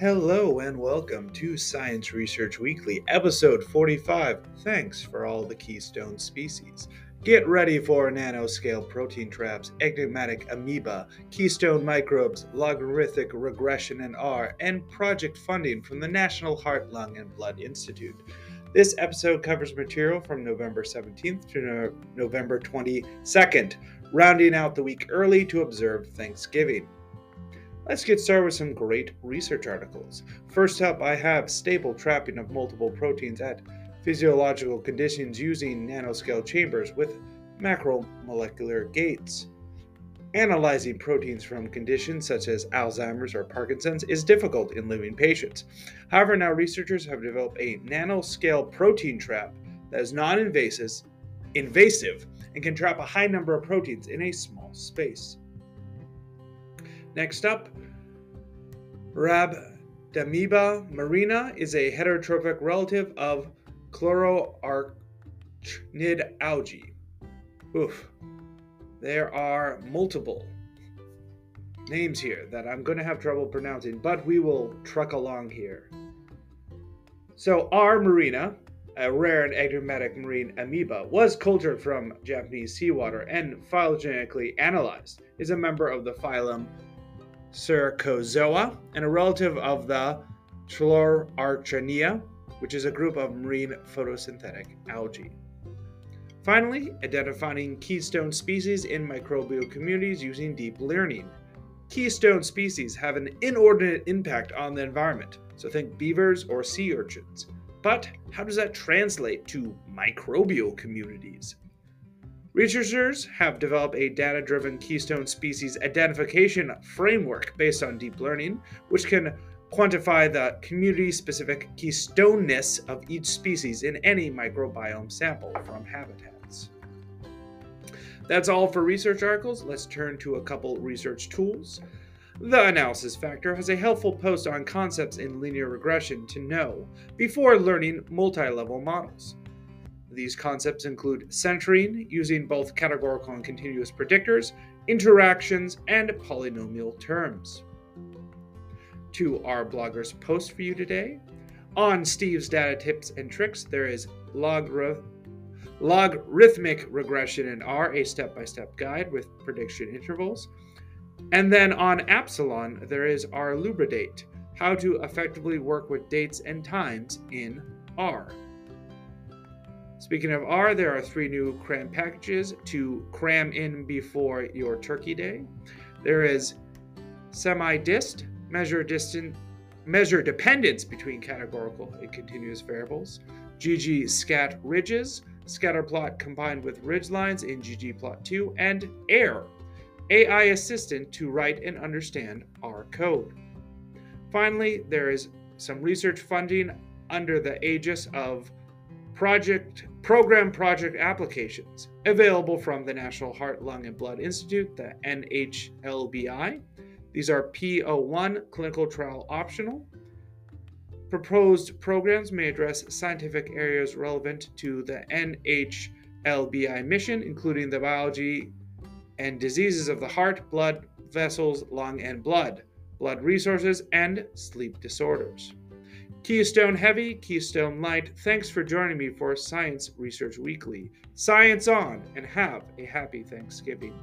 Hello and welcome to Science Research Weekly, episode 45. Thanks for all the keystone species. Get ready for nanoscale protein traps, enigmatic amoeba, keystone microbes, logarithmic regression in R, and project funding from the National Heart, Lung, and Blood Institute. This episode covers material from November 17th to no- November 22nd, rounding out the week early to observe Thanksgiving. Let's get started with some great research articles. First up, I have stable trapping of multiple proteins at physiological conditions using nanoscale chambers with macromolecular gates. Analyzing proteins from conditions such as Alzheimer's or Parkinson's is difficult in living patients. However, now researchers have developed a nanoscale protein trap that is non invasive invasive and can trap a high number of proteins in a small space. Next up, Rhabdamoeba marina is a heterotrophic relative of chlorarachnid algae. Oof. There are multiple names here that I'm going to have trouble pronouncing, but we will truck along here. So, R. marina, a rare and enigmatic marine amoeba, was cultured from Japanese seawater and phylogenetically analyzed, is a member of the phylum Cercozoa, and a relative of the Chlorarachnia, which is a group of marine photosynthetic algae. Finally, identifying keystone species in microbial communities using deep learning. Keystone species have an inordinate impact on the environment, so think beavers or sea urchins. But how does that translate to microbial communities? Researchers have developed a data driven keystone species identification framework based on deep learning, which can quantify the community specific keystoneness of each species in any microbiome sample from habitats. That's all for research articles. Let's turn to a couple research tools. The analysis factor has a helpful post on concepts in linear regression to know before learning multi level models. These concepts include centering, using both categorical and continuous predictors, interactions, and polynomial terms. To our blogger's post for you today. On Steve's data tips and tricks, there is logarith- logarithmic regression in R, a step by step guide with prediction intervals. And then on Appsilon, there is R Lubridate, how to effectively work with dates and times in R. Speaking of R, there are three new CRAN packages to cram in before your turkey day. There is semi-dist, measure distant measure dependence between categorical and continuous variables. ggScatRidges, scatter plot combined with ridge lines in ggplot2, and AIR, AI assistant to write and understand R code. Finally, there is some research funding under the aegis of project program project applications available from the National Heart, Lung, and Blood Institute, the NHLBI. These are PO1 clinical trial optional. Proposed programs may address scientific areas relevant to the NHLBI mission, including the biology and diseases of the heart, blood vessels, lung, and blood, blood resources, and sleep disorders. Keystone Heavy, Keystone Light, thanks for joining me for Science Research Weekly. Science on, and have a happy Thanksgiving.